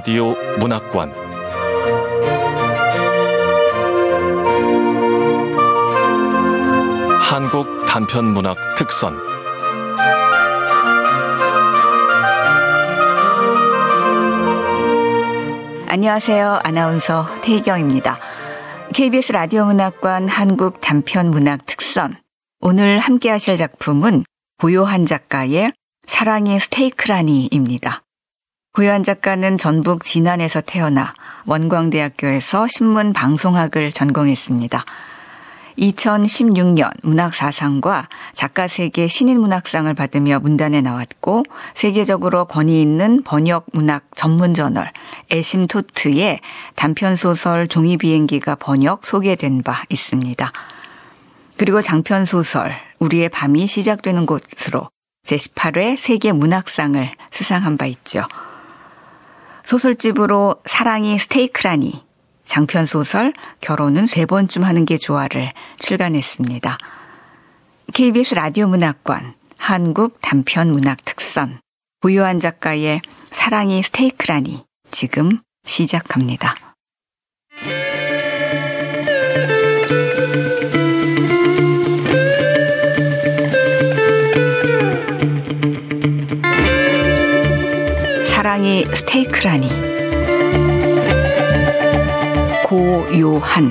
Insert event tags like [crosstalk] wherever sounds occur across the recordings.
라디오 문학관 한국 단편 문학 특선 안녕하세요. 아나운서 태희경입니다. KBS 라디오 문학관 한국 단편 문학 특선. 오늘 함께 하실 작품은 고요한 작가의 사랑의 스테이크라니입니다. 고요한 작가는 전북 진안에서 태어나 원광대학교에서 신문 방송학을 전공했습니다. 2016년 문학사상과 작가세계 신인문학상을 받으며 문단에 나왔고 세계적으로 권위 있는 번역 문학 전문 저널 에심토트의 단편소설 종이비행기가 번역 소개된 바 있습니다. 그리고 장편소설 우리의 밤이 시작되는 곳으로 제18회 세계 문학상을 수상한 바 있죠. 소설집으로 사랑이 스테이크라니 장편 소설 결혼은 세 번쯤 하는 게 좋아를 출간했습니다. KBS 라디오 문학관 한국 단편 문학 특선 고요한 작가의 사랑이 스테이크라니 지금 시작합니다. 사랑이 스테이크라니 고요한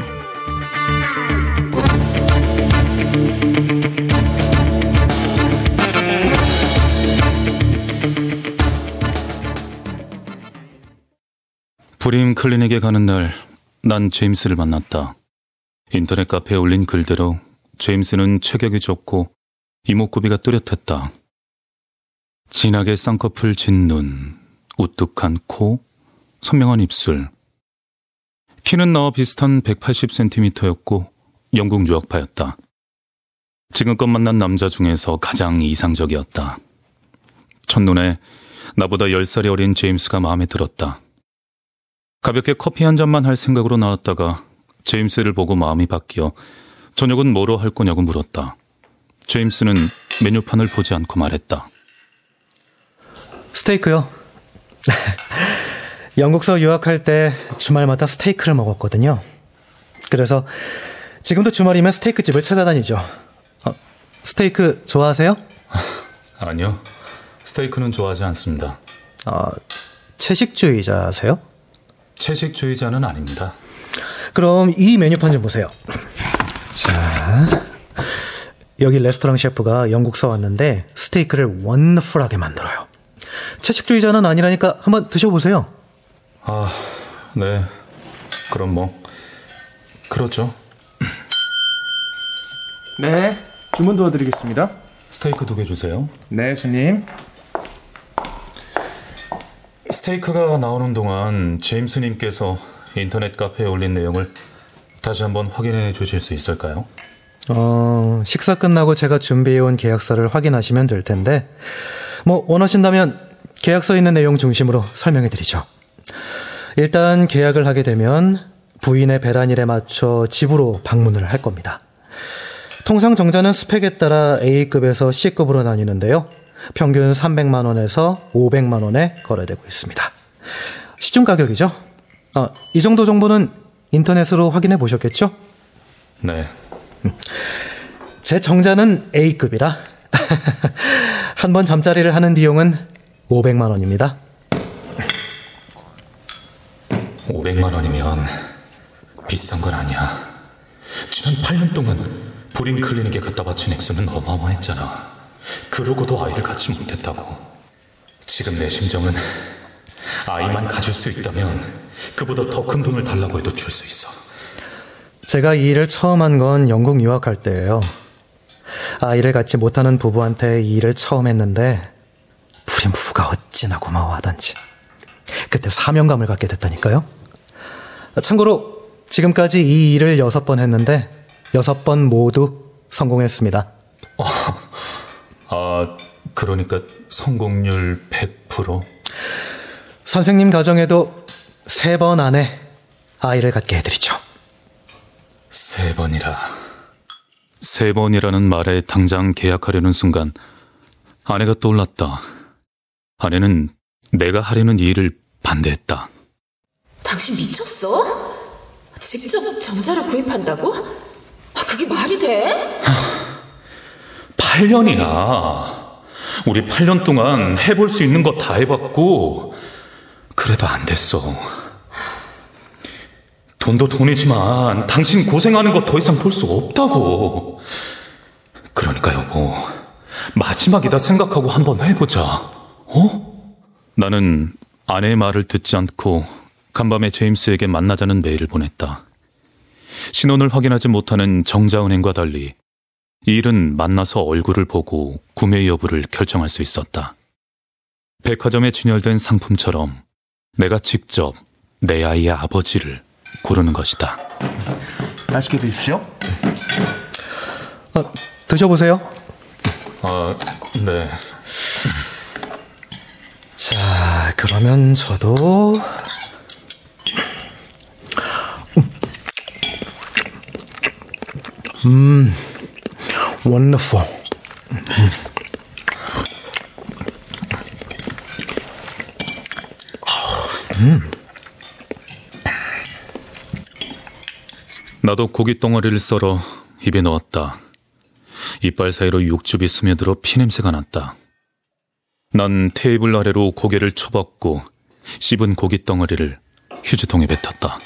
브림 클리닉에 가는 날, 난 제임스를 만났다. 인터넷 카페에 올린 글대로 제임스는 체격이 좁고 이목구비가 뚜렷했다. 진하게 쌍꺼풀 진 눈, 우뚝한 코, 선명한 입술. 키는 나와 비슷한 180cm였고 영국 유학파였다. 지금껏 만난 남자 중에서 가장 이상적이었다. 첫눈에 나보다 10살이 어린 제임스가 마음에 들었다. 가볍게 커피 한 잔만 할 생각으로 나왔다가 제임스를 보고 마음이 바뀌어 저녁은 뭐로 할 거냐고 물었다. 제임스는 메뉴판을 보지 않고 말했다. 스테이크요. [laughs] 영국서 유학할 때 주말마다 스테이크를 먹었거든요. 그래서 지금도 주말이면 스테이크 집을 찾아다니죠. 어, 스테이크 좋아하세요? [laughs] 아니요. 스테이크는 좋아하지 않습니다. 어, 채식주의자세요? 채식주의자는 아닙니다. 그럼 이 메뉴판 좀 보세요. 자, 여기 레스토랑 셰프가 영국 서 왔는데 스테이크를 원더풀하게 만들어요. 채식주의자는 아니라니까 한번 드셔보세요. 아, 네. 그럼 뭐 그렇죠. 네, 주문 도와드리겠습니다. 스테이크 두 개 주세요. 네, 손님. 스테이크가 나오는 동안 제임스님께서 인터넷 카페에 올린 내용을 다시 한번 확인해 주실 수 있을까요? 어, 식사 끝나고 제가 준비해온 계약서를 확인하시면 될 텐데, 뭐, 원하신다면 계약서 있는 내용 중심으로 설명해 드리죠. 일단 계약을 하게 되면 부인의 배란일에 맞춰 집으로 방문을 할 겁니다. 통상 정자는 스펙에 따라 A급에서 C급으로 나뉘는데요. 평균 300만 원에서 500만 원에 거래되고 있습니다. 시중 가격이죠. 어, 이 정도 정보는 인터넷으로 확인해 보셨겠죠? 네. 제 정자는 A급이라 [laughs] 한 번 잠자리를 하는 비용은 500만 원입니다. 500만 원이면 비싼 건 아니야. 지난 8년 동안 브림 클리닉에 갖다 바친 액수는 어마어마했잖아. 그러고도 아이를 갖지 못했다고. 지금 내 심정은 아이만 가질 수 있다면 그보다 더 큰 돈을 달라고 해도 줄 수 있어. 제가 이 일을 처음 한 건 영국 유학할 때예요. 아이를 갖지 못하는 부부한테 이 일을 처음 했는데 불임 부부가 어찌나 고마워하던지 그때 사명감을 갖게 됐다니까요. 참고로 지금까지 이 일을 여섯 번 했는데 여섯 번 모두 성공했습니다. 아, 그러니까 성공률 100%? 선생님 가정에도 세 번 안에 아이를 갖게 해드리죠. 세 번이라. 세 번이라는 말에 당장 계약하려는 순간 아내가 떠올랐다. 아내는 내가 하려는 이 일을 반대했다. 당신 미쳤어? 직접 정자를 구입한다고? 아, 그게 말이 돼? [sighs] 8년이야. 우리 8년 동안 해볼 수 있는 거 다 해봤고, 그래도 안 됐어. 돈도 돈이지만 당신 고생하는 거 더 이상 볼 수 없다고. 그러니까 여보, 마지막이다 생각하고 한번 해보자. 어? 나는 아내의 말을 듣지 않고 간밤에 제임스에게 만나자는 메일을 보냈다. 신원을 확인하지 못하는 정자은행과 달리 이 일은 만나서 얼굴을 보고 구매 여부를 결정할 수 있었다. 백화점에 진열된 상품처럼 내가 직접 내 아이의 아버지를 고르는 것이다. 맛있게 드십시오. 어, 드셔보세요. 아, 네. 자, 그러면 저도 음, wonderful. 나도 고기 덩어리를 썰어 입에 넣었다. 이빨 사이로 육즙이 스며들어 피냄새가 났다. 난 테이블 아래로 고개를 쳐박고 씹은 고기 덩어리를 휴지통에 뱉었다.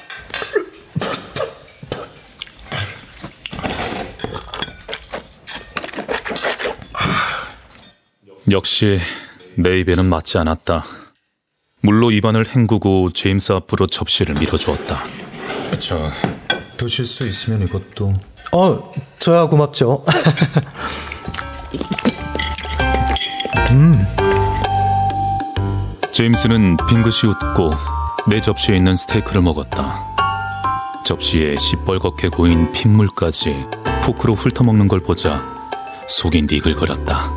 역시 내 입에는 맞지 않았다. 물로 입안을 헹구고 제임스 앞으로 접시를 밀어주었다. 저 드실 수 있으면 이것도 어, 저야 고맙죠. [laughs] 제임스는 빙긋이 웃고 내 접시에 있는 스테이크를 먹었다. 접시에 시뻘겋게 고인 핏물까지 포크로 훑어먹는 걸 보자 속이 니글거렸다.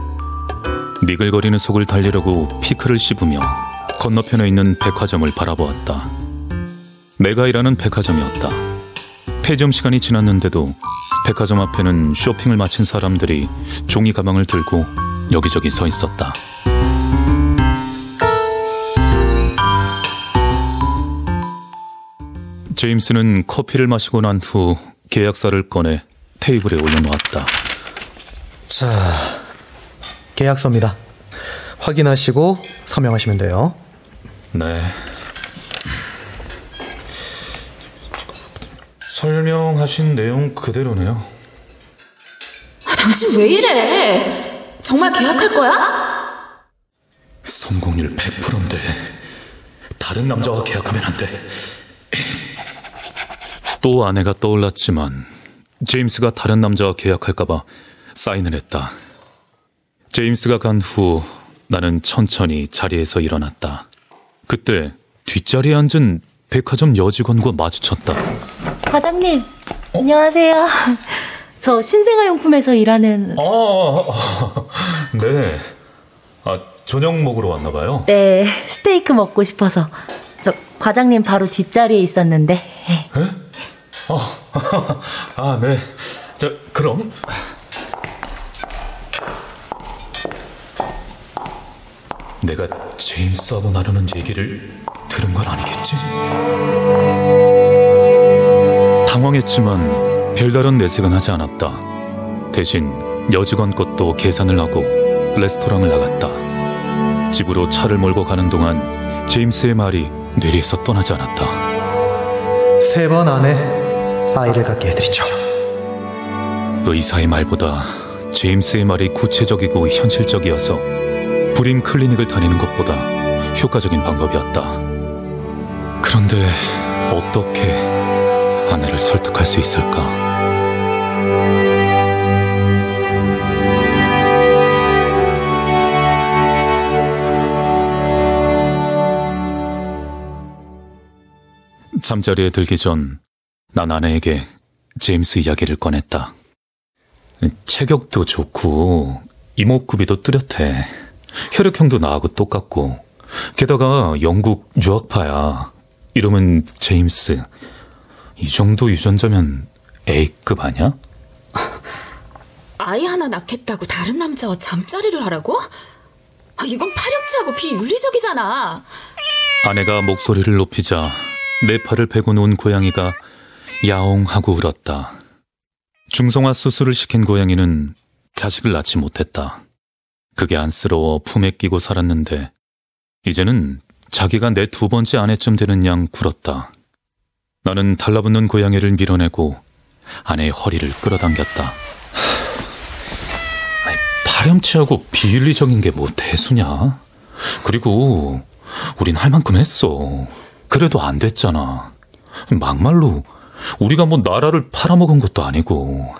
니글거리는 속을 달래려고 피클을 씹으며 건너편에 있는 백화점을 바라보았다. 내가 일하는 백화점이었다. 폐점 시간이 지났는데도 백화점 앞에는 쇼핑을 마친 사람들이 종이 가방을 들고 여기저기 서 있었다. 제임스는 커피를 마시고 난 후 계약서를 꺼내 테이블에 올려놓았다. 자, 계약서입니다. 확인하시고 서명하시면 돼요. 네. 설명하신 내용 그대로네요. 아, 당신 왜 이래? 정말 계약할 거야? 성공률 100%인데 다른 남자와 계약하면 안 돼. 또 아내가 떠올랐지만 제임스가 다른 남자와 계약할까봐 사인을 했다. 제임스가 간 후 나는 천천히 자리에서 일어났다. 그때 뒷자리에 앉은 백화점 여직원과 마주쳤다. 과장님, 안녕하세요. 저 신생아용품에서 일하는 아, [laughs] 네. 아, 저녁 먹으러 왔나 봐요. 네 스테이크 먹고 싶어서 저 과장님 바로 뒷자리에 있었는데 [laughs] 아, 네. 자, 그럼 내가 제임스하고 나누는 얘기를 들은 건 아니겠지? 당황했지만 별다른 내색은 하지 않았다. 대신 여직원 것도 계산을 하고 레스토랑을 나갔다. 집으로 차를 몰고 가는 동안 제임스의 말이 뇌리에서 떠나지 않았다. 세 번 안에 아이를 갖게 해드리죠. 의사의 말보다 제임스의 말이 구체적이고 현실적이어서 불임 클리닉을 다니는 것보다 효과적인 방법이었다. 그런데 어떻게 아내를 설득할 수 있을까? 잠자리에 들기 전 난 아내에게 제임스 이야기를 꺼냈다. 체격도 좋고 이목구비도 뚜렷해. 혈액형도 나하고 똑같고 게다가 영국 유학파야. 이름은 제임스. 이 정도 유전자면 A급 아냐? 아이 하나 낳겠다고 다른 남자와 잠자리를 하라고? 아, 이건 파렴치하고 비윤리적이잖아. 아내가 목소리를 높이자 내 팔을 베고 놓은 고양이가 야옹하고 울었다. 중성화 수술을 시킨 고양이는 자식을 낳지 못했다. 그게 안쓰러워 품에 끼고 살았는데 이제는 자기가 내 두 번째 아내쯤 되는 양 굴었다. 나는 달라붙는 고양이를 밀어내고 아내의 허리를 끌어당겼다. 파렴치하고 비윤리적인 게 뭐 대수냐? 그리고 우린 할 만큼 했어. 그래도 안 됐잖아. 막말로 우리가 뭐 나라를 팔아먹은 것도 아니고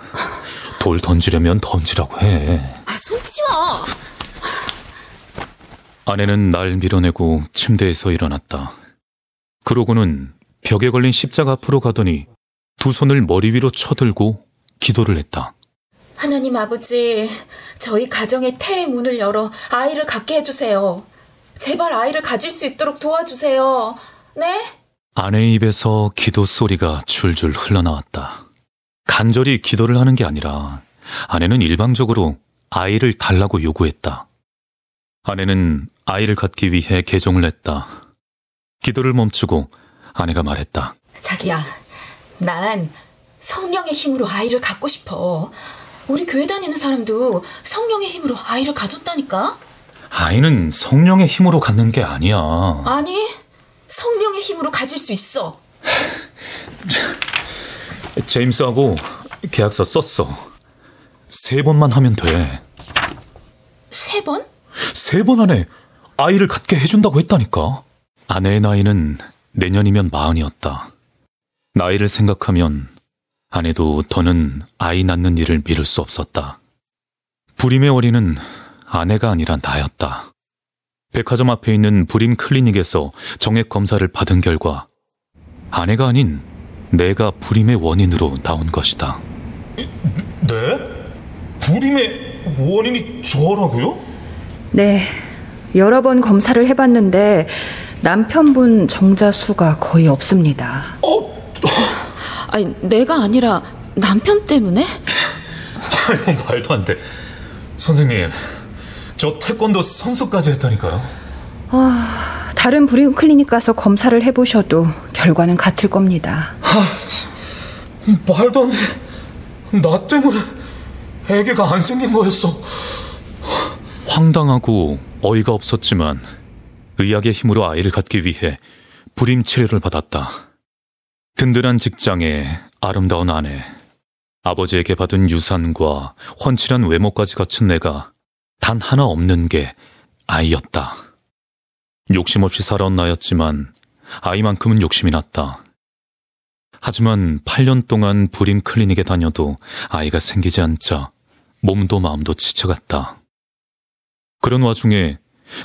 돌 던지려면 던지라고 해. 아, 손 치워! 아내는 날 밀어내고 침대에서 일어났다. 그러고는 벽에 걸린 십자가 앞으로 가더니 두 손을 머리 위로 쳐들고 기도를 했다. 하나님 아버지, 저희 가정의 태의 문을 열어 아이를 갖게 해주세요. 제발 아이를 가질 수 있도록 도와주세요. 네? 아내의 입에서 기도 소리가 줄줄 흘러나왔다. 간절히 기도를 하는 게 아니라 아내는 일방적으로 아이를 달라고 요구했다. 아내는 아이를 갖기 위해 개종을 했다. 기도를 멈추고 아내가 말했다. 자기야, 난 성령의 힘으로 아이를 갖고 싶어. 우리 교회 다니는 사람도 성령의 힘으로 아이를 가졌다니까? 아이는 성령의 힘으로 갖는 게 아니야. 아니, 성령의 힘으로 가질 수 있어. [laughs] 제임스하고 계약서 썼어. 세 번만 하면 돼. 세 번? 세 번 안에 아이를 갖게 해준다고 했다니까. 아내의 나이는 내년이면 마흔이었다. 나이를 생각하면 아내도 더는 아이 낳는 일을 미룰 수 없었다. 불임의 어린은 아내가 아니라 나였다. 백화점 앞에 있는 불임 클리닉에서 정액 검사를 받은 결과 아내가 아닌 내가 불임의 원인으로 나온 것이다. 네? 불임의 원인이 저라고요? 네. 여러 번 검사를 해봤는데 남편분 정자 수가 거의 없습니다. [laughs] 아니, 내가 아니라 남편 때문에? [laughs] 아유, 말도 안 돼. 선생님, 저 태권도 선수까지 했다니까요. 아, 다른 불임 클리닉 가서 검사를 해보셔도 결과는 같을 겁니다. 말도 안 돼. 나 때문에 애기가 안 생긴 거였어. 황당하고 어이가 없었지만 의학의 힘으로 아이를 갖기 위해 불임 치료를 받았다. 든든한 직장에 아름다운 아내, 아버지에게 받은 유산과 훤칠한 외모까지 갖춘 내가 단 하나 없는 게 아이였다. 욕심 없이 살아온 나였지만 아이만큼은 욕심이 났다. 하지만 8년 동안 불임 클리닉에 다녀도 아이가 생기지 않자 몸도 마음도 지쳐갔다. 그런 와중에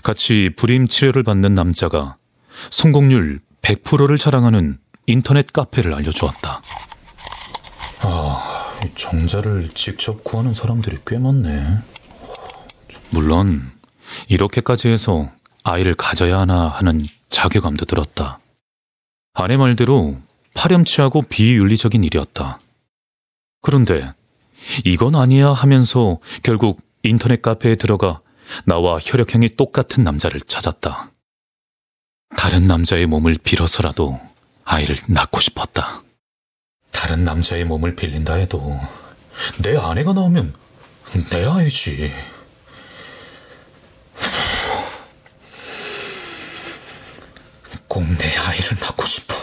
같이 불임 치료를 받는 남자가 성공률 100%를 자랑하는 인터넷 카페를 알려주었다. 아, 정자를 직접 구하는 사람들이 꽤 많네. 물론 이렇게까지 해서 아이를 가져야 하나 하는 자괴감도 들었다. 아내 말대로 파렴치하고 비윤리적인 일이었다. 그런데 이건 아니야 하면서 결국 인터넷 카페에 들어가 나와 혈액형이 똑같은 남자를 찾았다. 다른 남자의 몸을 빌어서라도 아이를 낳고 싶었다. 다른 남자의 몸을 빌린다 해도 내 아내가 나오면 내 아이지. 꼭 내 아이를 낳고 싶어.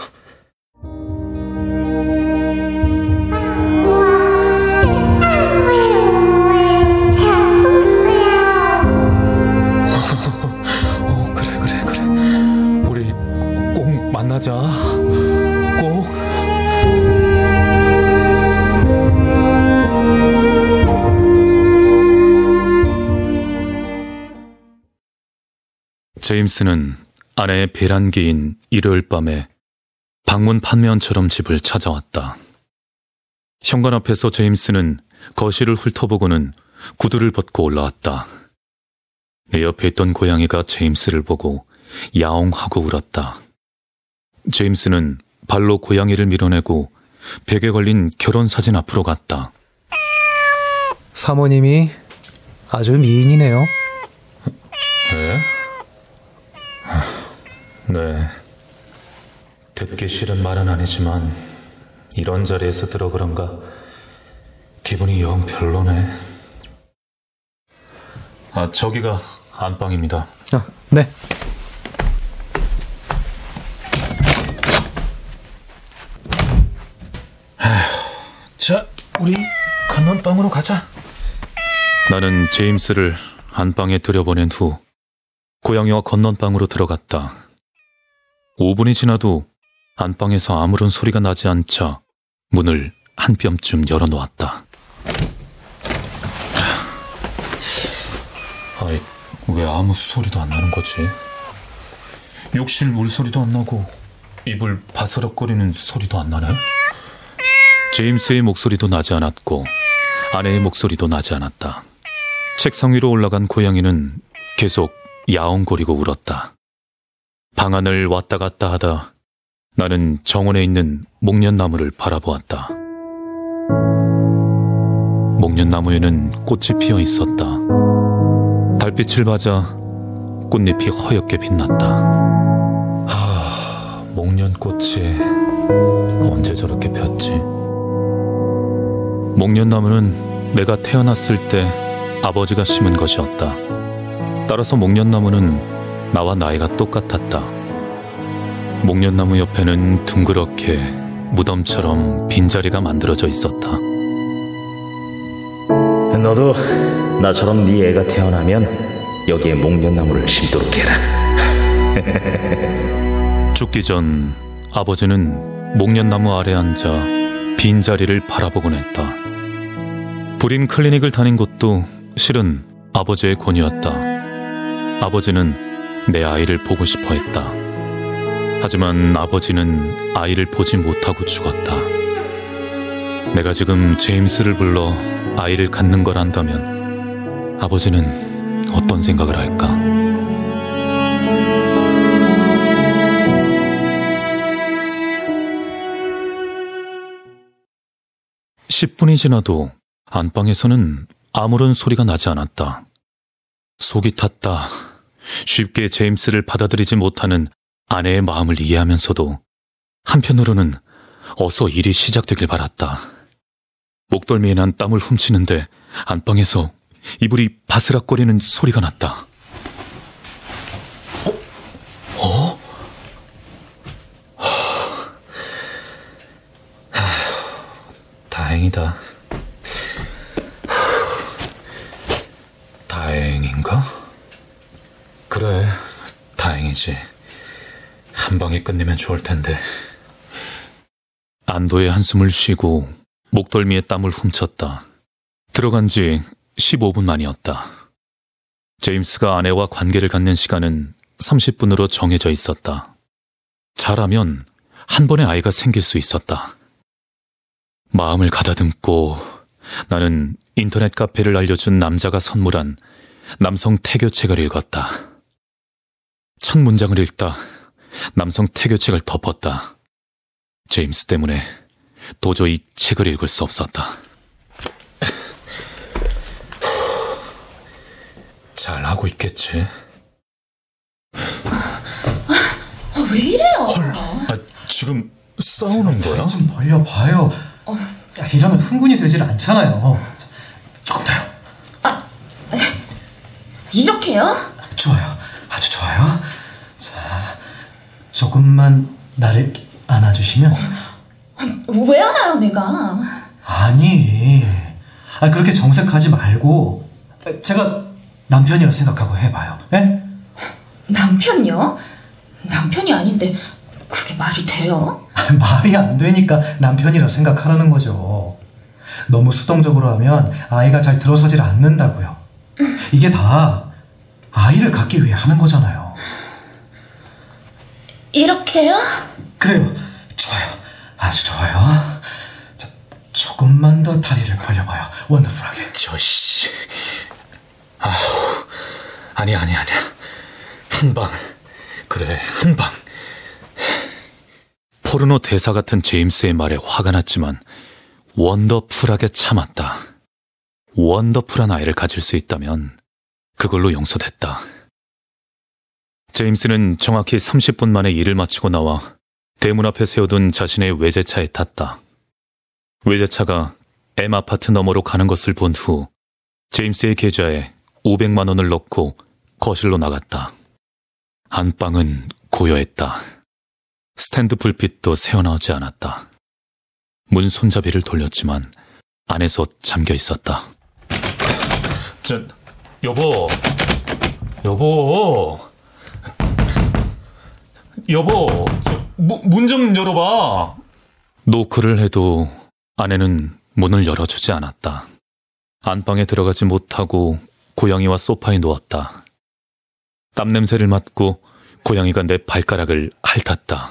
어, 그래, 그래, 그래. 우리 꼭 만나자. 꼭. 제임스는 아내의 배란기인 일요일 밤에 방문 판매원처럼 집을 찾아왔다. 현관 앞에서 제임스는 거실을 훑어보고는 구두를 벗고 올라왔다. 내 옆에 있던 고양이가 제임스를 보고 야옹하고 울었다. 제임스는 발로 고양이를 밀어내고 벽에 걸린 결혼 사진 앞으로 갔다. 사모님이 아주 미인이네요. 네? 네. 듣기 싫은 말은 아니지만 이런 자리에서 들어 그런가 기분이 영 별로네. 아, 저기가 안방입니다. 아, 네. 자, 우리 건넌방으로 가자. 나는 제임스를 안방에 들여보낸 후 고양이와 건넌방으로 들어갔다. 5분이 지나도 안방에서 아무런 소리가 나지 않자 문을 한 뼘쯤 열어놓았다. 아이, 왜 아무 소리도 안 나는 거지? 욕실 물소리도 안 나고 이불 바스럭거리는 소리도 안 나네? 제임스의 목소리도 나지 않았고 아내의 목소리도 나지 않았다. 책상 위로 올라간 고양이는 계속 야옹거리고 울었다. 방 안을 왔다 갔다 하다 나는 정원에 있는 목련나무를 바라보았다. 목련나무에는 꽃이 피어 있었다. 달빛을 맞아 꽃잎이 허옇게 빛났다. 하, 목련꽃이 언제 저렇게 폈지? 목련나무는 내가 태어났을 때 아버지가 심은 것이었다. 따라서 목련나무는 나와 나이가 똑같았다. 목련나무 옆에는 둥그렇게 무덤처럼 빈자리가 만들어져 있었다. 너도 나처럼 네 애가 태어나면 여기에 목련나무를 심도록 해라. [laughs] 죽기 전 아버지는 목련나무 아래 앉아 빈자리를 바라보곤 했다. 불임 클리닉을 다닌 것도 실은 아버지의 권유였다. 아버지는 내 아이를 보고 싶어 했다. 하지만 아버지는 아이를 보지 못하고 죽었다. 내가 지금 제임스를 불러 아이를 갖는 걸 안다면 아버지는 어떤 생각을 할까? 10분이 지나도 안방에서는 아무런 소리가 나지 않았다. 속이 탔다. 쉽게 제임스를 받아들이지 못하는 아내의 마음을 이해하면서도 한편으로는 어서 일이 시작되길 바랐다. 목덜미에 난 땀을 훔치는데 안방에서 이불이 바스락거리는 소리가 났다. 어? 다행이다. 다행인가? 그래, 다행이지. 한 방에 끝내면 좋을 텐데. 안도의 한숨을 쉬고 목덜미에 땀을 훔쳤다. 들어간 지 15분 만이었다. 제임스가 아내와 관계를 갖는 시간은 30분으로 정해져 있었다. 잘하면 한 번에 아이가 생길 수 있었다. 마음을 가다듬고 나는 인터넷 카페를 알려준 남자가 선물한 남성 태교책을 읽었다. 첫 문장을 읽다 남성 태교책을 덮었다. 제임스 때문에 도저히 책을 읽을 수 없었다. 잘 하고 있겠지. 아, 왜 이래요? 헐, 아, 지금 싸우는 거야? 좀 벌려봐요. 야, 이러면 흥분이 되질 않잖아요. 조금 더요. 이렇게요? 좋아요. 아주 좋아요. 자, 조금만 나를 안아주시면. 왜 안아요, 내가? 아니, 아, 그렇게 정색하지 말고, 제가 남편이라 생각하고 해봐요. 예? 남편요? 남편이 아닌데 그게 말이 돼요? 말이 안 되니까 남편이라 생각하라는 거죠. 너무 수동적으로 하면 아이가 잘 들어서질 않는다고요. 이게 다 아이를 갖기 위해 하는 거잖아요. 이렇게요? 그래요. 좋아요. 아주 좋아요. 자, 조금만 더 다리를 벌려봐요. 원더풀하게. 저씨. 아우, 아니, 아니, 아니야. 한 방. 그래, 한 방. 포르노 대사 같은 제임스의 말에 화가 났지만 원더풀하게 참았다. 원더풀한 아이를 가질 수 있다면 그걸로 용서됐다. 제임스는 정확히 30분 만에 일을 마치고 나와 대문 앞에 세워둔 자신의 외제차에 탔다. 외제차가 M 아파트 너머로 가는 것을 본 후 제임스의 계좌에 500만 원을 넣고 거실로 나갔다. 안방은 고요했다. 스탠드 불빛도 새어나오지 않았다. 문 손잡이를 돌렸지만 안에서 잠겨 있었다. 저, 여보. 여보. 여보. 문 좀 열어봐. 노크를 해도 아내는 문을 열어주지 않았다. 안방에 들어가지 못하고 고양이와 소파에 누웠다. 땀 냄새를 맡고 고양이가 내 발가락을 핥았다.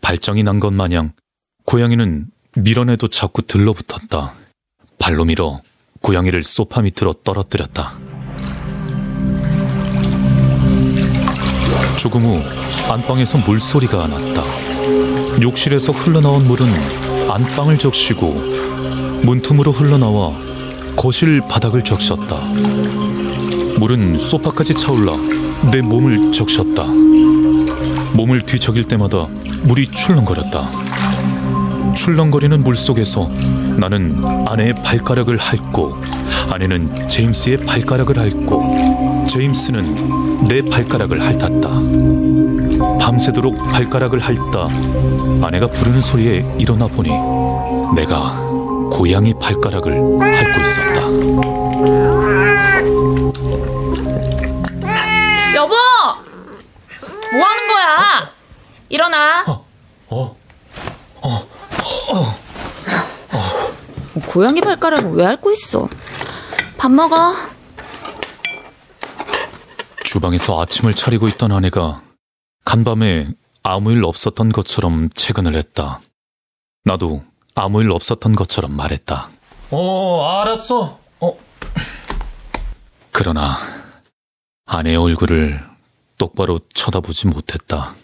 발정이 난 것 마냥 고양이는 밀어내도 자꾸 들러붙었다. 발로 밀어 고양이를 소파 밑으로 떨어뜨렸다. 조금 후 안방에서 물소리가 났다. 욕실에서 흘러나온 물은 안방을 적시고 문틈으로 흘러나와 거실 바닥을 적셨다. 물은 소파까지 차올라 내 몸을 적셨다. 몸을 뒤척일 때마다 물이 출렁거렸다. 출렁거리는 물 속에서 나는 아내의 발가락을 핥고 아내는 제임스의 발가락을 핥고 제임스는 내 발가락을 핥았다. 밤새도록 발가락을 핥다 아내가 부르는 소리에 일어나 보니 내가 고양이 발가락을 핥고 있었다. 여보! 뭐 하는 거야? 일어나. 어, 고양이 발가락을 왜 앓고 있어? 밥 먹어. 주방에서 아침을 차리고 있던 아내가 간밤에 아무 일 없었던 것처럼 퇴근을 했다. 나도 아무 일 없었던 것처럼 말했다. 어, 알았어. 어, 그러나 아내의 얼굴을 똑바로 쳐다보지 못했다.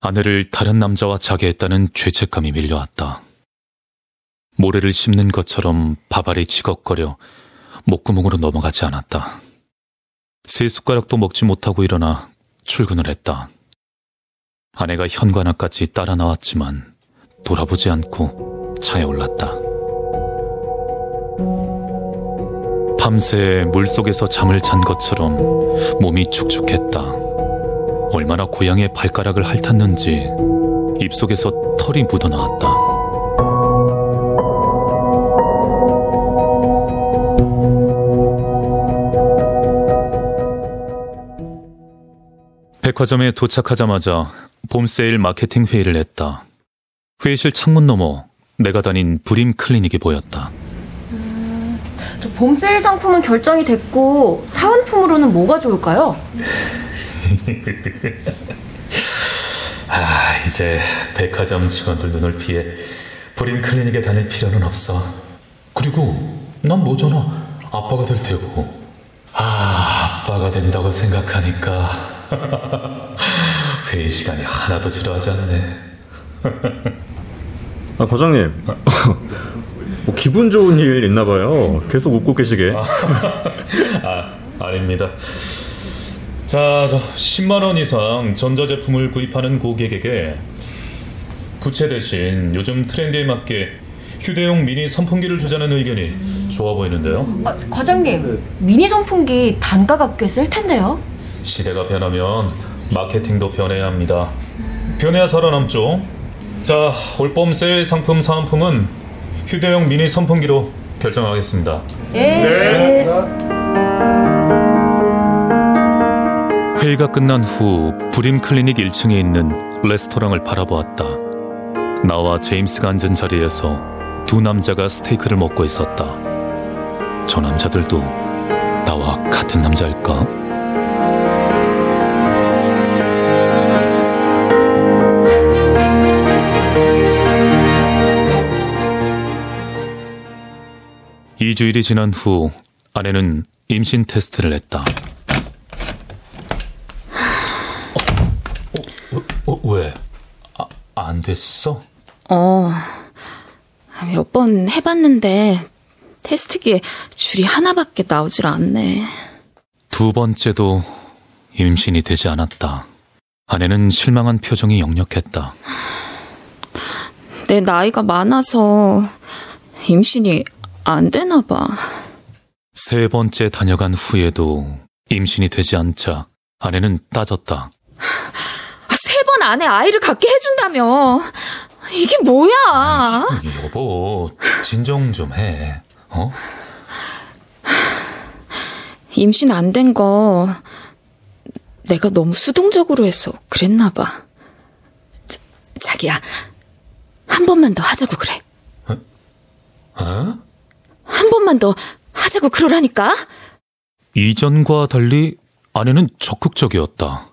아내를 다른 남자와 자게 했다는 죄책감이 밀려왔다. 모래를 씹는 것처럼 밥알이 지걱거려 목구멍으로 넘어가지 않았다. 세 숟가락도 먹지 못하고 일어나 출근을 했다. 아내가 현관 앞까지 따라 나왔지만 돌아보지 않고 차에 올랐다. 밤새 물속에서 잠을 잔 것처럼 몸이 축축했다. 얼마나 고양이의 발가락을 핥았는지 입속에서 털이 묻어나왔다. 백화점에 도착하자마자 봄 세일 마케팅 회의를 했다. 회의실 창문 너머 내가 다닌 브림 클리닉이 보였다. 봄 세일 상품은 결정이 됐고 사은품으로는 뭐가 좋을까요? [laughs] 아, 이제 백화점 직원들 눈을 피해 브림 클리닉에 다닐 필요는 없어. 그리고 난 뭐잖아. 아빠가 될 테고. 아, 아빠가 된다고 생각하니까 [laughs] 회의 시간이 하나도 지루하지 않네. 아, 과장님. [laughs] 뭐 기분 좋은 일 있나 봐요. 계속 웃고 계시게. 아, 아닙니다. 자, 저 10만 원 이상 전자제품을 구입하는 고객에게 부채 대신 요즘 트렌드에 맞게 휴대용 미니 선풍기를 주자는 의견이 좋아 보이는데요. 아, 과장님, 미니 선풍기 단가가 꽤쓸 텐데요. 시대가 변하면 마케팅도 변해야 합니다. 변해야 살아남죠. 자, 올봄 세일 상품 사은품은 휴대용 미니 선풍기로 결정하겠습니다. 예. 회의가 끝난 후 브림 클리닉 1층에 있는 레스토랑을 바라보았다. 나와 제임스가 앉은 자리에서 두 남자가 스테이크를 먹고 있었다. 저 남자들도 나와 같은 남자일까? 이주일이 지난 후 아내는 임신 테스트를 했다. 어, 왜? 아, 안 됐어? 어, 몇 번 해봤는데 테스트기에 줄이 하나밖에 나오질 않네. 두 번째도 임신이 되지 않았다. 아내는 실망한 표정이 역력했다. 내 나이가 많아서 임신이 안 되나 봐. 세 번째 다녀간 후에도 임신이 되지 않자 아내는 따졌다. 세 번 안에 아이를 갖게 해준다며. 이게 뭐야? 여보, 진정 좀 해. 어? 임신 안 된 거 내가 너무 수동적으로 해서 그랬나 봐. 자, 자기야, 한 번만 더 하자고 그래. 어? 한 번만 더 하자고 그러라니까. 이전과 달리 아내는 적극적이었다.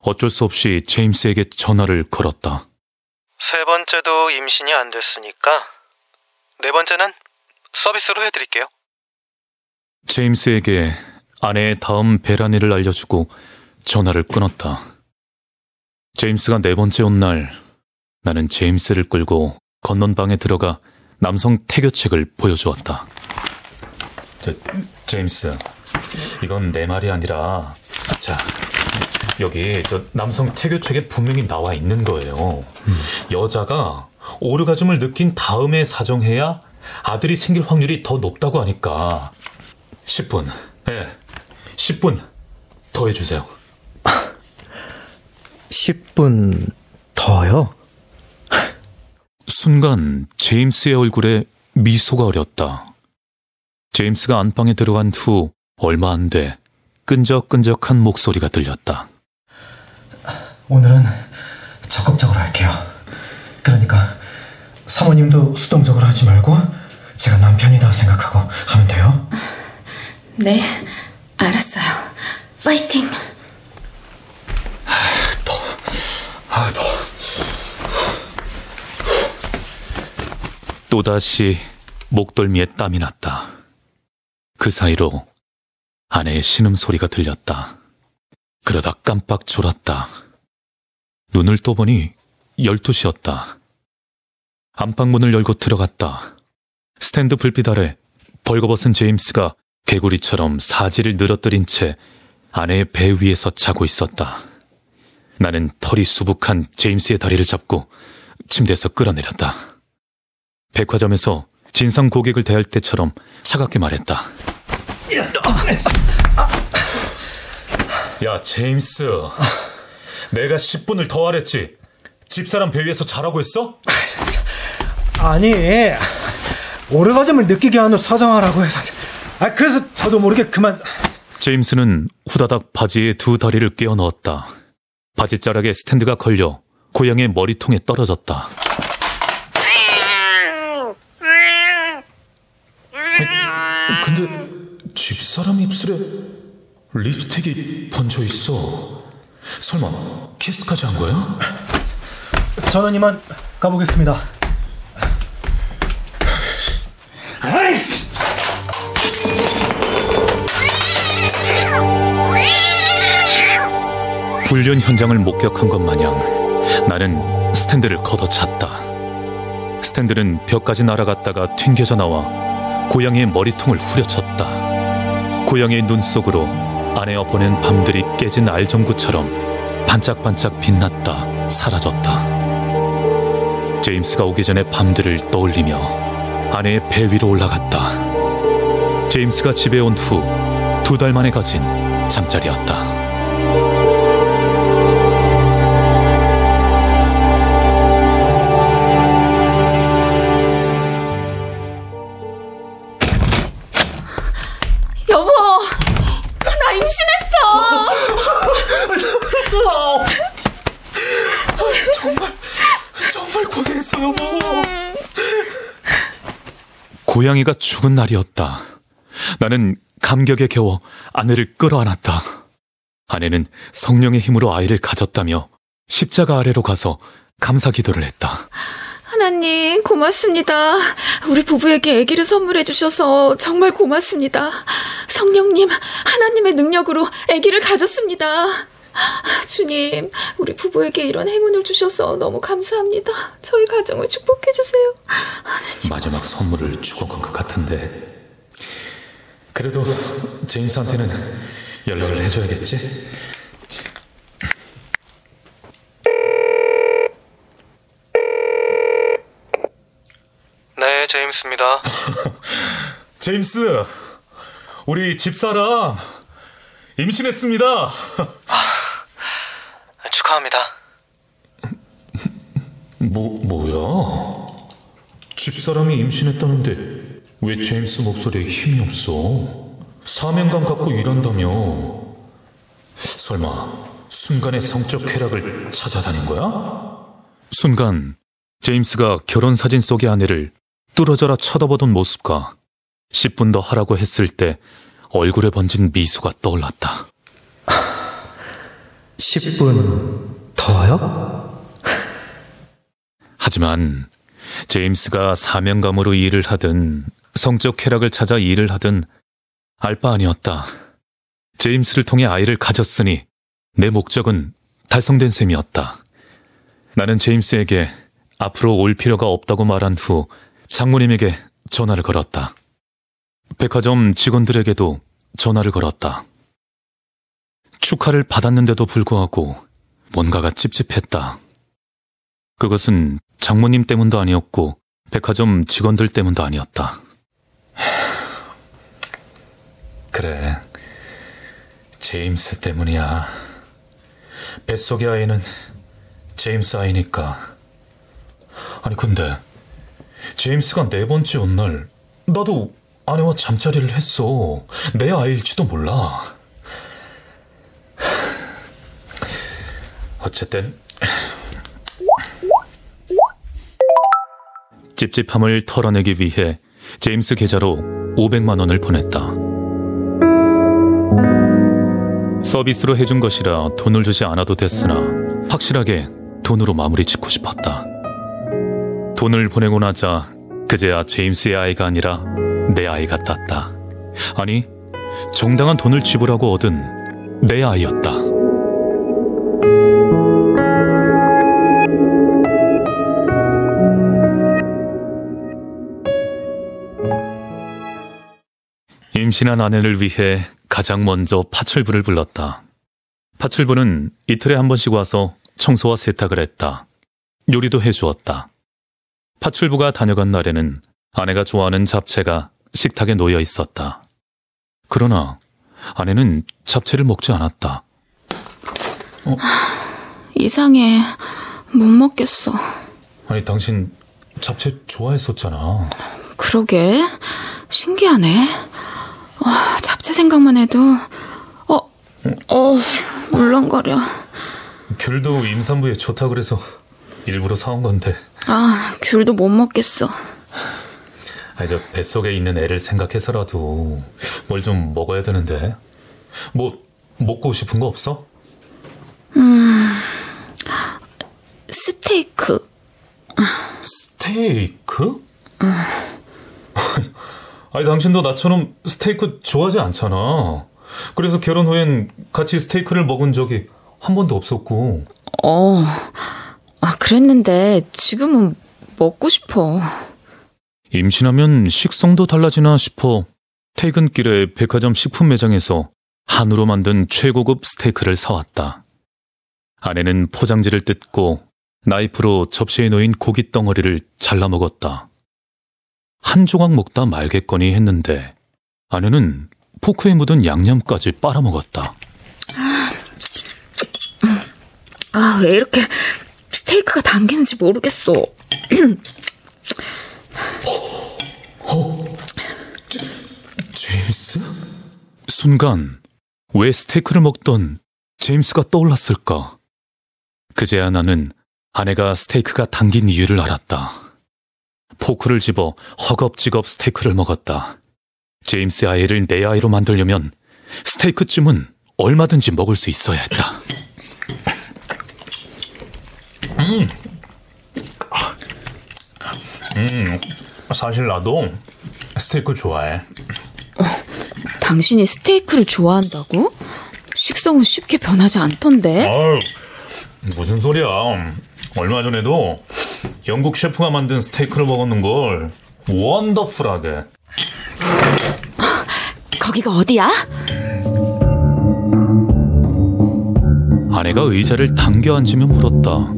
어쩔 수 없이 제임스에게 전화를 걸었다. 세 번째도 임신이 안 됐으니까 네 번째는 서비스로 해드릴게요. 제임스에게 아내의 다음 배란일을 알려주고 전화를 끊었다. 제임스가 네 번째 온 날, 나는 제임스를 끌고 건넌방에 들어가 남성 태교책을 보여주었다. 저, 제임스, 이건 내 말이 아니라, 자, 여기 저 남성 태교책에 분명히 나와 있는 거예요. 여자가 오르가즘을 느낀 다음에 사정해야 아들이 생길 확률이 더 높다고 하니까 10분, 예, 10분 더 해주세요. 10분 더요? 순간 제임스의 얼굴에 미소가 어렸다. 제임스가 안방에 들어간 후 얼마 안 돼 끈적끈적한 목소리가 들렸다. 오늘은 적극적으로 할게요. 그러니까 사모님도 수동적으로 하지 말고 제가 남편이다 생각하고 하면 돼요. 네, 알았어요. 파이팅! 아, 더. 또다시 목덜미에 땀이 났다. 그 사이로 아내의 신음소리가 들렸다. 그러다 깜빡 졸았다. 눈을 떠보니 12시였다. 안방문을 열고 들어갔다. 스탠드 불빛 아래 벌거벗은 제임스가 개구리처럼 사지를 늘어뜨린 채 아내의 배 위에서 자고 있었다. 나는 털이 수북한 제임스의 다리를 잡고 침대에서 끌어내렸다. 백화점에서 진상 고객을 대할 때처럼 차갑게 말했다. 야, 제임스. 내가 10분을 더 하랬지. 집사람 배 위에서 자라고 했어? 아니 오르가즘을 느끼게 하는 사정하라고 해서 아 그래서 저도 모르게 그만 제임스는 후다닥 바지에 두 다리를 끼워 넣었다. 바지 자락에 스탠드가 걸려 고양이의 머리통에 떨어졌다. 근데 집사람 입술에 립스틱이 번져 있어. 설마 키스까지 한 거야? 저는 이만 가보겠습니다. 불륜 현장을 목격한 것 마냥 나는 스탠드를 걷어찼다. 스탠드는 벽까지 날아갔다가 튕겨져 나와 고양이의 머리통을 후려쳤다. 고양이의 눈 속으로 아내어 보낸 밤들이 깨진 알전구처럼 반짝반짝 빛났다 사라졌다. 제임스가 오기 전에 밤들을 떠올리며 아내의 배 위로 올라갔다. 제임스가 집에 온 후 두 달 만에 가진 잠자리였다. 여보. 고양이가 죽은 날이었다. 나는 감격에 겨워 아내를 끌어안았다. 아내는 성령의 힘으로 아이를 가졌다며 십자가 아래로 가서 감사 기도를 했다. 하나님, 고맙습니다. 우리 부부에게 아기를 선물해 주셔서 정말 고맙습니다. 성령님, 하나님의 능력으로 아기를 가졌습니다. 주님, 우리 부부에게 이런 행운을 주셔서 너무 감사합니다. 저희 가정을 축복해 주세요. 마지막 선물을 주고간 것 같은데. 그래도 제임스한테는 연락을 해줘야겠지. 네, 제임스입니다. [laughs] 제임스, 우리 집사람 임신했습니다. 아, 축하합니다. 뭐 뭐야? 집사람이 임신했다는데 왜 제임스 목소리에 힘이 없어? 사명감 갖고 일한다며? 설마 순간의 성적 쾌락을 찾아다닌 거야? 순간 제임스가 결혼 사진 속의 아내를 뚫어져라 쳐다보던 모습과 10분 더 하라고 했을 때 얼굴에 번진 미소가 떠올랐다. 10분 더요? 하지만 제임스가 사명감으로 일을 하든 성적 쾌락을 찾아 일을 하든 알바 아니었다. 제임스를 통해 아이를 가졌으니 내 목적은 달성된 셈이었다. 나는 제임스에게 앞으로 올 필요가 없다고 말한 후 장모님에게 전화를 걸었다. 백화점 직원들에게도 전화를 걸었다. 축하를 받았는데도 불구하고 뭔가가 찝찝했다. 그것은 장모님 때문도 아니었고 백화점 직원들 때문도 아니었다. [sighs] 그래. 제임스 때문이야. 뱃속의 아이는 제임스 아이니까. 아니, 근데, 제임스가 네 번째 온 날, 나도 아내와 잠자리를 했어. 내 아이일지도 몰라. 어쨌든, 찝찝함을 털어내기 위해 제임스 계좌로 500만 원을 보냈다. 서비스로 해준 것이라 돈을 주지 않아도 됐으나 확실하게 돈으로 마무리 짓고 싶었다. 돈을 보내고 나자 그제야 제임스의 아이가 아니라 내 아이 같았다. 아니, 정당한 돈을 지불하고 얻은 내 아이였다. 임신한 아내를 위해 가장 먼저 파출부를 불렀다. 파출부는 이틀에 한 번씩 와서 청소와 세탁을 했다. 요리도 해주었다. 파출부가 다녀간 날에는 아내가 좋아하는 잡채가 식탁에 놓여 있었다. 그러나 아내는 잡채를 먹지 않았다. 어? [sighs] 이상해. 못 먹겠어. 아니, 당신 잡채 좋아했었잖아. 그러게. 신기하네. 어, 잡채 생각만 해도, 어, 어, 울렁거려. 귤도 임산부에 좋다 그래서 일부러 사온 건데. 아, 귤도 못 먹겠어. 아니, 저 뱃속에 있는 애를 생각해서라도 뭘 좀 먹어야 되는데. 뭐, 먹고 싶은 거 없어? 음, 스테이크. 스테이크? [laughs] 아니, 당신도 나처럼 스테이크 좋아하지 않잖아. 그래서 결혼 후엔 같이 스테이크를 먹은 적이 한 번도 없었고. 어, 아, 그랬는데 지금은 먹고 싶어. 임신하면 식성도 달라지나 싶어 퇴근길에 백화점 식품 매장에서 한우로 만든 최고급 스테이크를 사왔다. 아내는 포장지를 뜯고 나이프로 접시에 놓인 고기 덩어리를 잘라 먹었다. 한 조각 먹다 말겠거니 했는데 아내는 포크에 묻은 양념까지 빨아먹었다. 아, 왜 이렇게 스테이크가 당기는지 모르겠어. 어? 제, 제임스? 순간 왜 스테이크를 먹던 제임스가 떠올랐을까? 그제야 나는 아내가 스테이크가 당긴 이유를 알았다. 포크를 집어 허겁지겁 스테이크를 먹었다. 제임스의 아이를 내 아이로 만들려면 스테이크쯤은 얼마든지 먹을 수 있어야 했다. 음. 음, 사실 나도 스테이크 좋아해. 어, 당신이 스테이크를 좋아한다고? 식성은 쉽게 변하지 않던데. 아유, 무슨 소리야. 얼마 전에도 영국 셰프가 만든 스테이크를 먹었는 걸 원더풀하게. 거기가 어디야? 아내가 의자를 당겨 앉으며 물었다.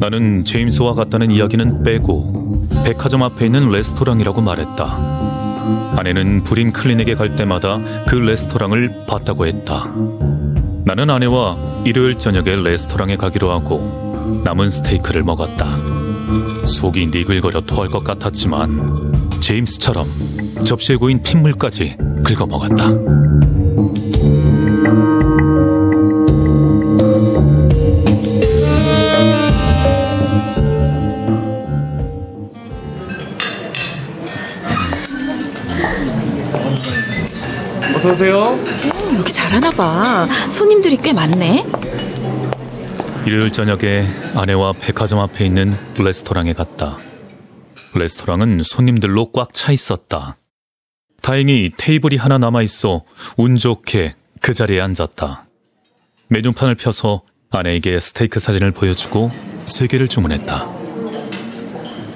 나는 제임스와 같다는 이야기는 빼고 백화점 앞에 있는 레스토랑이라고 말했다. 아내는 불임 클리닉에 갈 때마다 그 레스토랑을 봤다고 했다. 나는 아내와 일요일 저녁에 레스토랑에 가기로 하고 남은 스테이크를 먹었다. 속이 니글거려 토할 것 같았지만 제임스처럼 접시에 고인 핏물까지 긁어 먹었다. 어서 오세요. 여기 잘하나 봐. 손님들이 꽤 많네. 일요일 저녁에 아내와 백화점 앞에 있는 레스토랑에 갔다. 레스토랑은 손님들로 꽉 차 있었다. 다행히 테이블이 하나 남아 있어 운 좋게 그 자리에 앉았다. 메뉴판을 펴서 아내에게 스테이크 사진을 보여주고 세 개를 주문했다.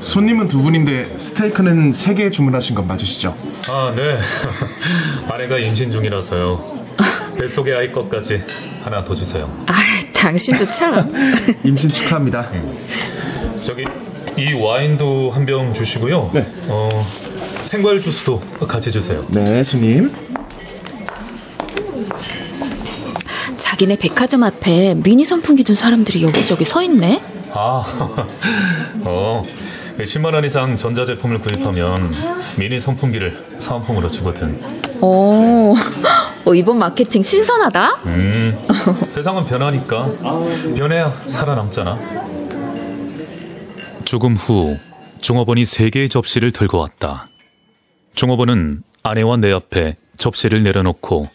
손님은 두 분인데 스테이크는 세 개 주문하신 건 맞으시죠? 아, 네. [laughs] 아내가 임신 중이라서요. [laughs] 뱃속의 아이 것까지 하나 더 주세요. 아, 당신도 참. [laughs] 임신 축하합니다. 저기 이 와인도 한 병 주시고요. 네. 어, 생과일 주스도 같이 주세요. 네, 손님. 자기네 백화점 앞에 미니 선풍기 둔 사람들이 여기저기 서 있네. 아, [laughs] 어, 10만 원 이상 전자제품을 구입하면 미니 선풍기를 사은품으로 주거든. 오, 어, 이번 마케팅 신선하다. 음, 세상은 변하니까 변해야 살아남잖아. 조금 후 종업원이 세 개의 접시를 들고 왔다. 종업원은 아내와 내 앞에 접시를 내려놓고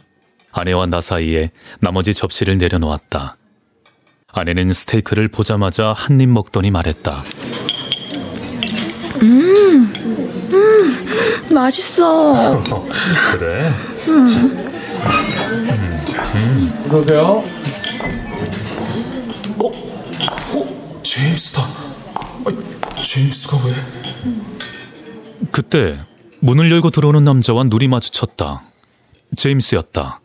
아내와 나 사이에 나머지 접시를 내려놓았다. 아내는 스테이크를 보자마자 한 입 먹더니 말했다. 음, 음, 맛있어. [laughs] 그래? 음. 음. 어서 오세요. 제임스다. 아니, 제임스가 왜? 그때 문을 열고 들어오는 남자와 눈이 마주쳤다. 제임스였다.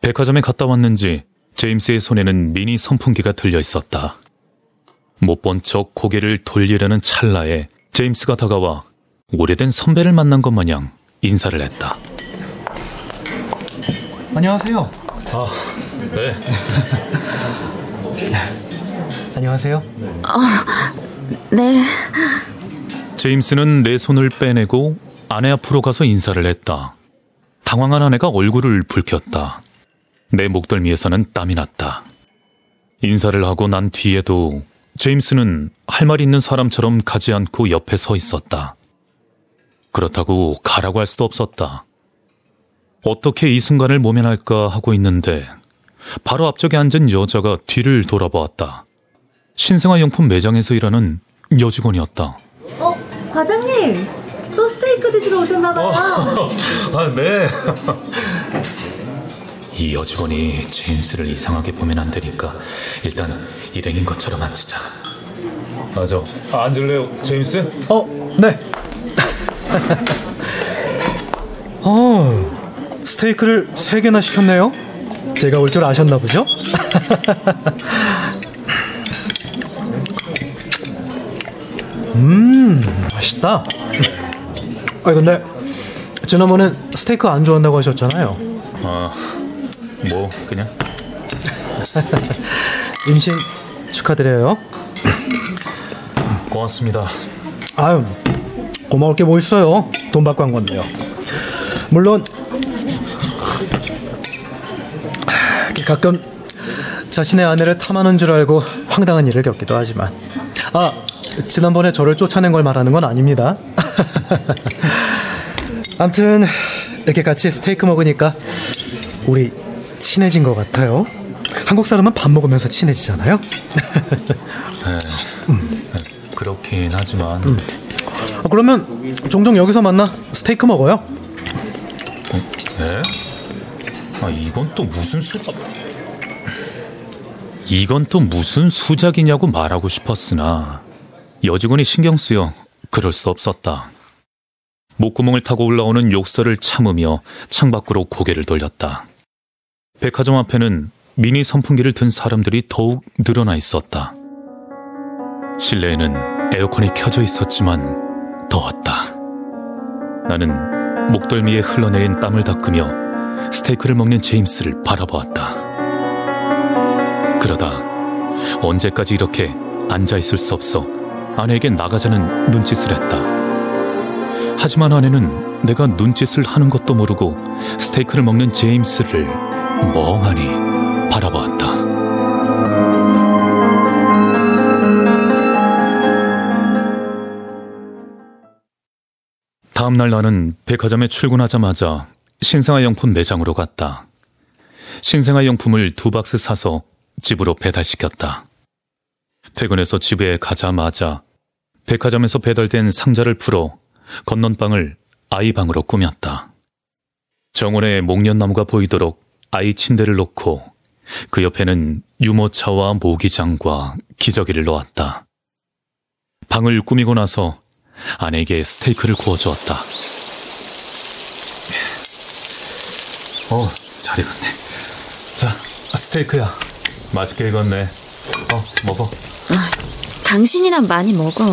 백화점에 갔다 왔는지 제임스의 손에는 미니 선풍기가 들려 있었다. 못 본 척 고개를 돌리려는 찰나에 제임스가 다가와 오래된 선배를 만난 것 마냥 인사를 했다. 안녕하세요. 아, 네. [laughs] 안녕하세요. 아, 네. 제임스는 내 손을 빼내고 아내 앞으로 가서 인사를 했다. 당황한 아내가 얼굴을 붉혔다. 내 목덜미에서는 땀이 났다. 인사를 하고 난 뒤에도 제임스는 할 말 있는 사람처럼 가지 않고 옆에 서 있었다. 그렇다고 가라고 할 수도 없었다. 어떻게 이 순간을 모면할까 하고 있는데 바로 앞쪽에 앉은 여자가 뒤를 돌아보았다. 신생아용품 매장에서 일하는 여직원이었다. 어, 과장님! 또 스테이크 드시러 오셨나봐요. [laughs] 아, 네. [laughs] 이 여직원이 제임스를 이상하게 보면 안 되니까 일단 일행인 것처럼 앉히자. 아, 저 아, 앉을래요, 제임스? 어, 네. [laughs] 어, 스테이크를 세 개나 시켰네요. 제가 올 줄 아셨나 보죠? [laughs] 음, 맛있다. 아, 근데 지난번엔 스테이크 안 좋아한다고 하셨잖아요. 아, 뭐 그냥 [laughs] 임신 축하드려요. 고맙습니다. 아유, 고마울 게 뭐 있어요. 돈 받고 한 건데요. 물론 가끔 자신의 아내를 탐하는 줄 알고 황당한 일을 겪기도 하지만 아 지난번에 저를 쫓아낸 걸 말하는 건 아닙니다. [laughs] 암튼 이렇게 같이 스테이크 먹으니까 우리 친해진 것 같아요. 한국 사람은 밥 먹으면서 친해지잖아요. [laughs] 네, 그렇긴 하지만 아, 그러면 종종 여기서 만나 스테이크 먹어요. 네? 아 이건 또 무슨 수? 이건 또 무슨 수작이냐고 말하고 싶었으나 여직원이 신경 쓰여 그럴 수 없었다. 목구멍을 타고 올라오는 욕설을 참으며 창밖으로 고개를 돌렸다. 백화점 앞에는 미니 선풍기를 든 사람들이 더욱 늘어나 있었다. 실내에는 에어컨이 켜져 있었지만 더웠다. 나는 목덜미에 흘러내린 땀을 닦으며 스테이크를 먹는 제임스를 바라보았다. 그러다 언제까지 이렇게 앉아 있을 수 없어 아내에게 나가자는 눈짓을 했다. 하지만 아내는 내가 눈짓을 하는 것도 모르고 스테이크를 먹는 제임스를 멍하니 바라보았다. 다음날 나는 백화점에 출근하자마자 신생아용품 매장으로 갔다. 신생아용품을 두 박스 사서 집으로 배달시켰다. 퇴근해서 집에 가자마자 백화점에서 배달된 상자를 풀어 건넌방을 아이 방으로 꾸몄다. 정원에 목련나무가 보이도록 아이 침대를 놓고 그 옆에는 유모차와 모기장과 기저귀를 놓았다. 방을 꾸미고 나서 아내에게 스테이크를 구워주었다. 어, 잘 익었네. 자, 스테이크야. 맛있게 익었네. 어, 먹어. 아, 당신이나 많이 먹어.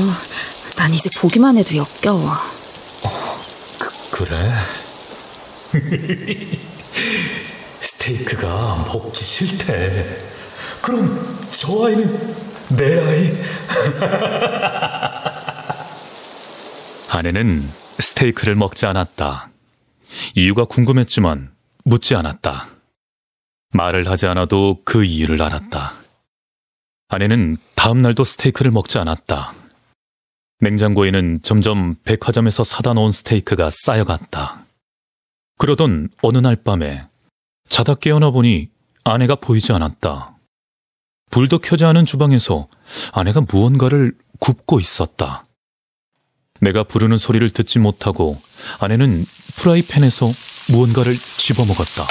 난 이제 보기만 해도 역겨워. 그래? [laughs] 스테이크가 먹기 싫대. 그럼 저 아이는 내 아이. [laughs] 아내는 스테이크를 먹지 않았다. 이유가 궁금했지만 묻지 않았다. 말을 하지 않아도 그 이유를 알았다. 아내는 다음 날도 스테이크를 먹지 않았다. 냉장고에는 점점 백화점에서 사다 놓은 스테이크가 쌓여갔다. 그러던 어느 날 밤에 자다 깨어나 보니 아내가 보이지 않았다. 불도 켜지 않은 주방에서 아내가 무언가를 굽고 있었다. 내가 부르는 소리를 듣지 못하고 아내는 프라이팬에서 무언가를 집어먹었다.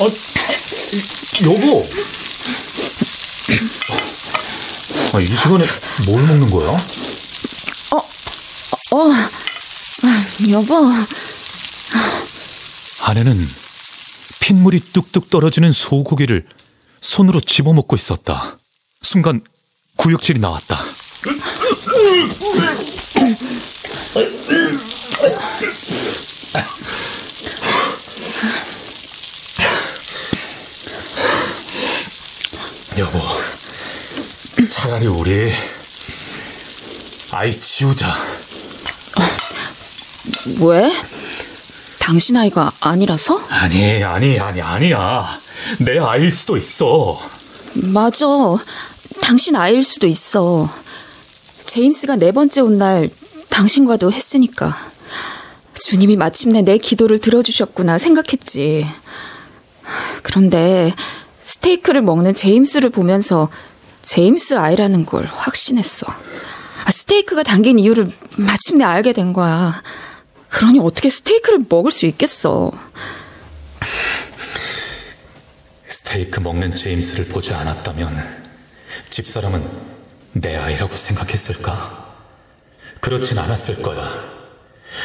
어, 여보! 아, 이 시간에 뭘 먹는 거야? 어, 어, 여보. 아내는 핏물이 뚝뚝 떨어지는 소고기를 손으로 집어먹고 있었다. 순간 구역질이 나왔다. 여보, 차라리 우리 아이 치우자. 왜? 당신 아이가 아니라서? 아니, 아니, 아니, 아니야. 내 아이일 수도 있어. 맞아. 당신 아이일 수도 있어. 제임스가 네 번째 온 날 당신과도 했으니까. 주님이 마침내 내 기도를 들어주셨구나 생각했지. 그런데 스테이크를 먹는 제임스를 보면서 제임스 아이라는 걸 확신했어. 아, 스테이크가 담긴 이유를 마침내 알게 된 거야. 그러니 어떻게 스테이크를 먹을 수 있겠어. 스테이크 먹는 제임스를 보지 않았다면 집사람은 내 아이라고 생각했을까? 그렇진 않았을 거야.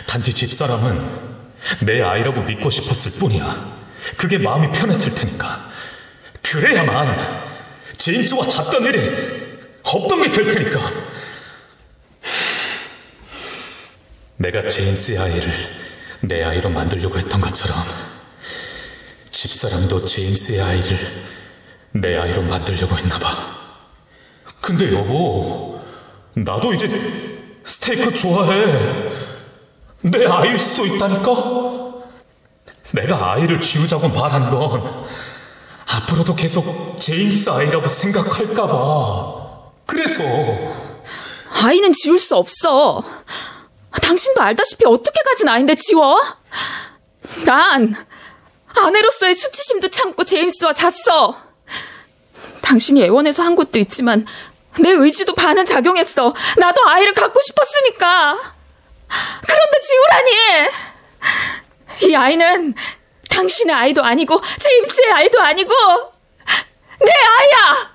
단지 집사람은 내 아이라고 믿고 싶었을 뿐이야. 그게 마음이 편했을 테니까. 그래야만 제임스와 잤던 일이 없던 게 될 테니까. 내가 제임스의 아이를 내 아이로 만들려고 했던 것처럼 집사람도 제임스의 아이를 내 아이로 만들려고 했나 봐. 근데 여보, 나도 이제 스테이크 좋아해. 내 아이일 수도 있다니까? 내가 아이를 지우자고 말한 건 앞으로도 계속 제임스 아이라고 생각할까봐. 그래서. 아이는 지울 수 없어. 당신도 알다시피 어떻게 가진 아인데 지워? 난 아내로서의 수치심도 참고 제임스와 잤어. 당신이 애원해서 한 것도 있지만 내 의지도 반은 작용했어. 나도 아이를 갖고 싶었으니까. 그런데 지우라니! 이 아이는 당신의 아이도 아니고 제임스의 아이도 아니고 내 아이야!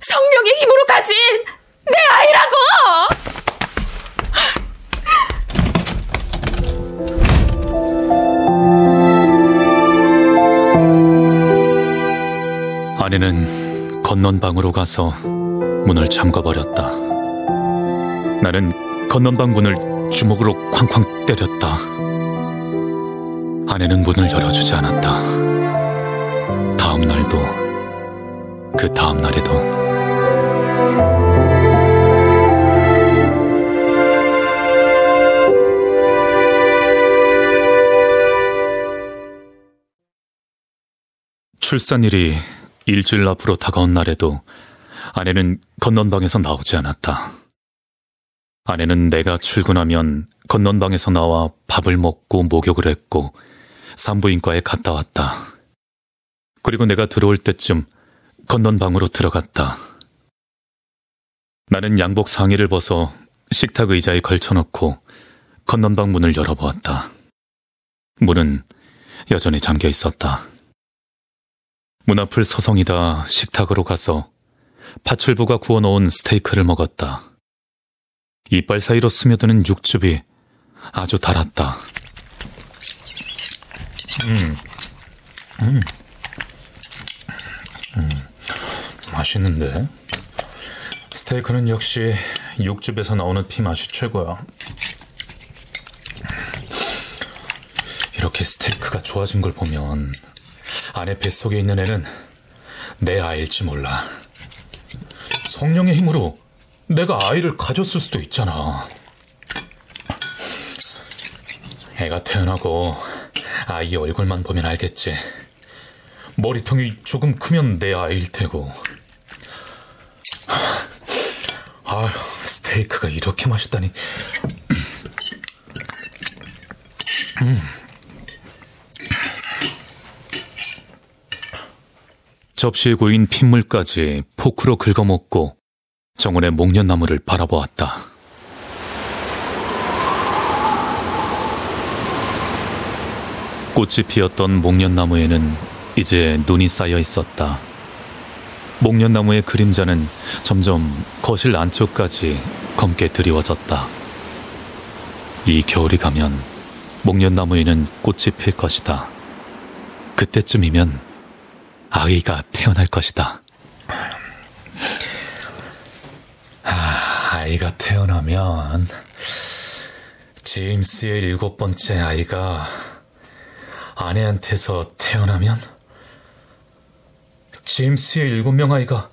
성령의 힘으로 가진 내 아이라고! 아내는 건넌 방으로 가서 문을 잠궈버렸다. 나는 건넌방 문을 주먹으로 쾅쾅 때렸다. 아내는 문을 열어주지 않았다. 다음 날도, 그 다음 날에도. 출산일이 일주일 앞으로 다가온 날에도 아내는 건넌방에서 나오지 않았다. 아내는 내가 출근하면 건넌방에서 나와 밥을 먹고 목욕을 했고 산부인과에 갔다 왔다. 그리고 내가 들어올 때쯤 건넌방으로 들어갔다. 나는 양복 상의를 벗어 식탁 의자에 걸쳐놓고 건넌방 문을 열어보았다. 문은 여전히 잠겨 있었다. 문 앞을 서성이다 식탁으로 가서 파출부가 구워놓은 스테이크를 먹었다. 이빨 사이로 스며드는 육즙이 아주 달았다. 음, 음, 음, 맛있는데? 스테이크는 역시 육즙에서 나오는 피 맛이 최고야. 이렇게 스테이크가 좋아진 걸 보면 아내 뱃속에 있는 애는 내 아이일지 몰라. 성령의 힘으로 내가 아이를 가졌을 수도 있잖아. 애가 태어나고 아이 얼굴만 보면 알겠지. 머리통이 조금 크면 내 아이일 테고. 아휴, 스테이크가 이렇게 맛있다니. 음. 접시에 고인 핏물까지 포크로 긁어먹고 정원의 목련나무를 바라보았다. 꽃이 피었던 목련나무에는 이제 눈이 쌓여 있었다. 목련나무의 그림자는 점점 거실 안쪽까지 검게 드리워졌다. 이 겨울이 가면 목련나무에는 꽃이 필 것이다. 그때쯤이면 아이가 태어날 것이다. 아, 아이가 태어나면 제임스의 일곱 번째 아이가 아내한테서 태어나면 제임스의 일곱 명 아이가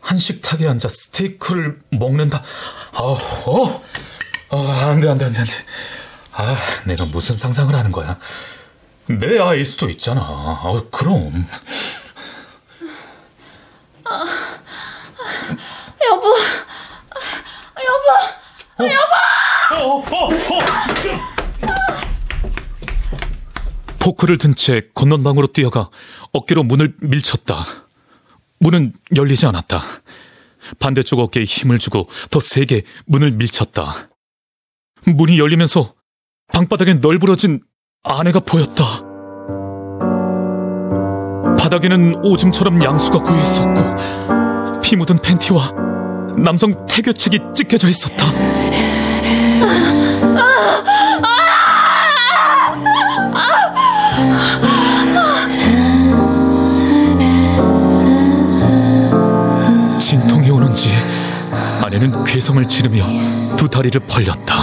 한 식탁에 앉아 스테이크를 먹는다. 어, 어, 어, 안 돼, 안 돼, 안 돼, 안 돼. 아, 내가 무슨 상상을 하는 거야. 내 아이일 수도 있잖아. 어, 그럼. 아, 여보, 여보, 여보! 어, 어, 어. 포크를 든채 건넌방으로 뛰어가 어깨로 문을 밀쳤다. 문은 열리지 않았다. 반대쪽 어깨에 힘을 주고 더 세게 문을 밀쳤다. 문이 열리면서 방바닥에 널브러진 아내가 보였다. 바닥에는 오줌처럼 양수가 고여 있었고 피 묻은 팬티와 남성 태교책이 찢겨져 있었다. 진통이 오는지 아내는 괴성을 지르며 두 다리를 벌렸다.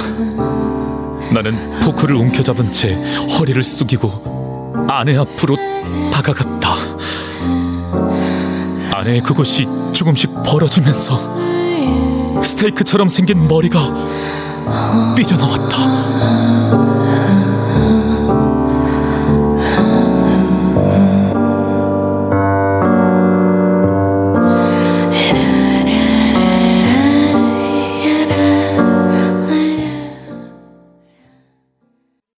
나는 포크를 움켜잡은 채 허리를 숙이고 아내 앞으로 다가갔다. 아내의 그곳이 조금씩 벌어지면서 스테이크처럼 생긴 머리가 삐져나왔다.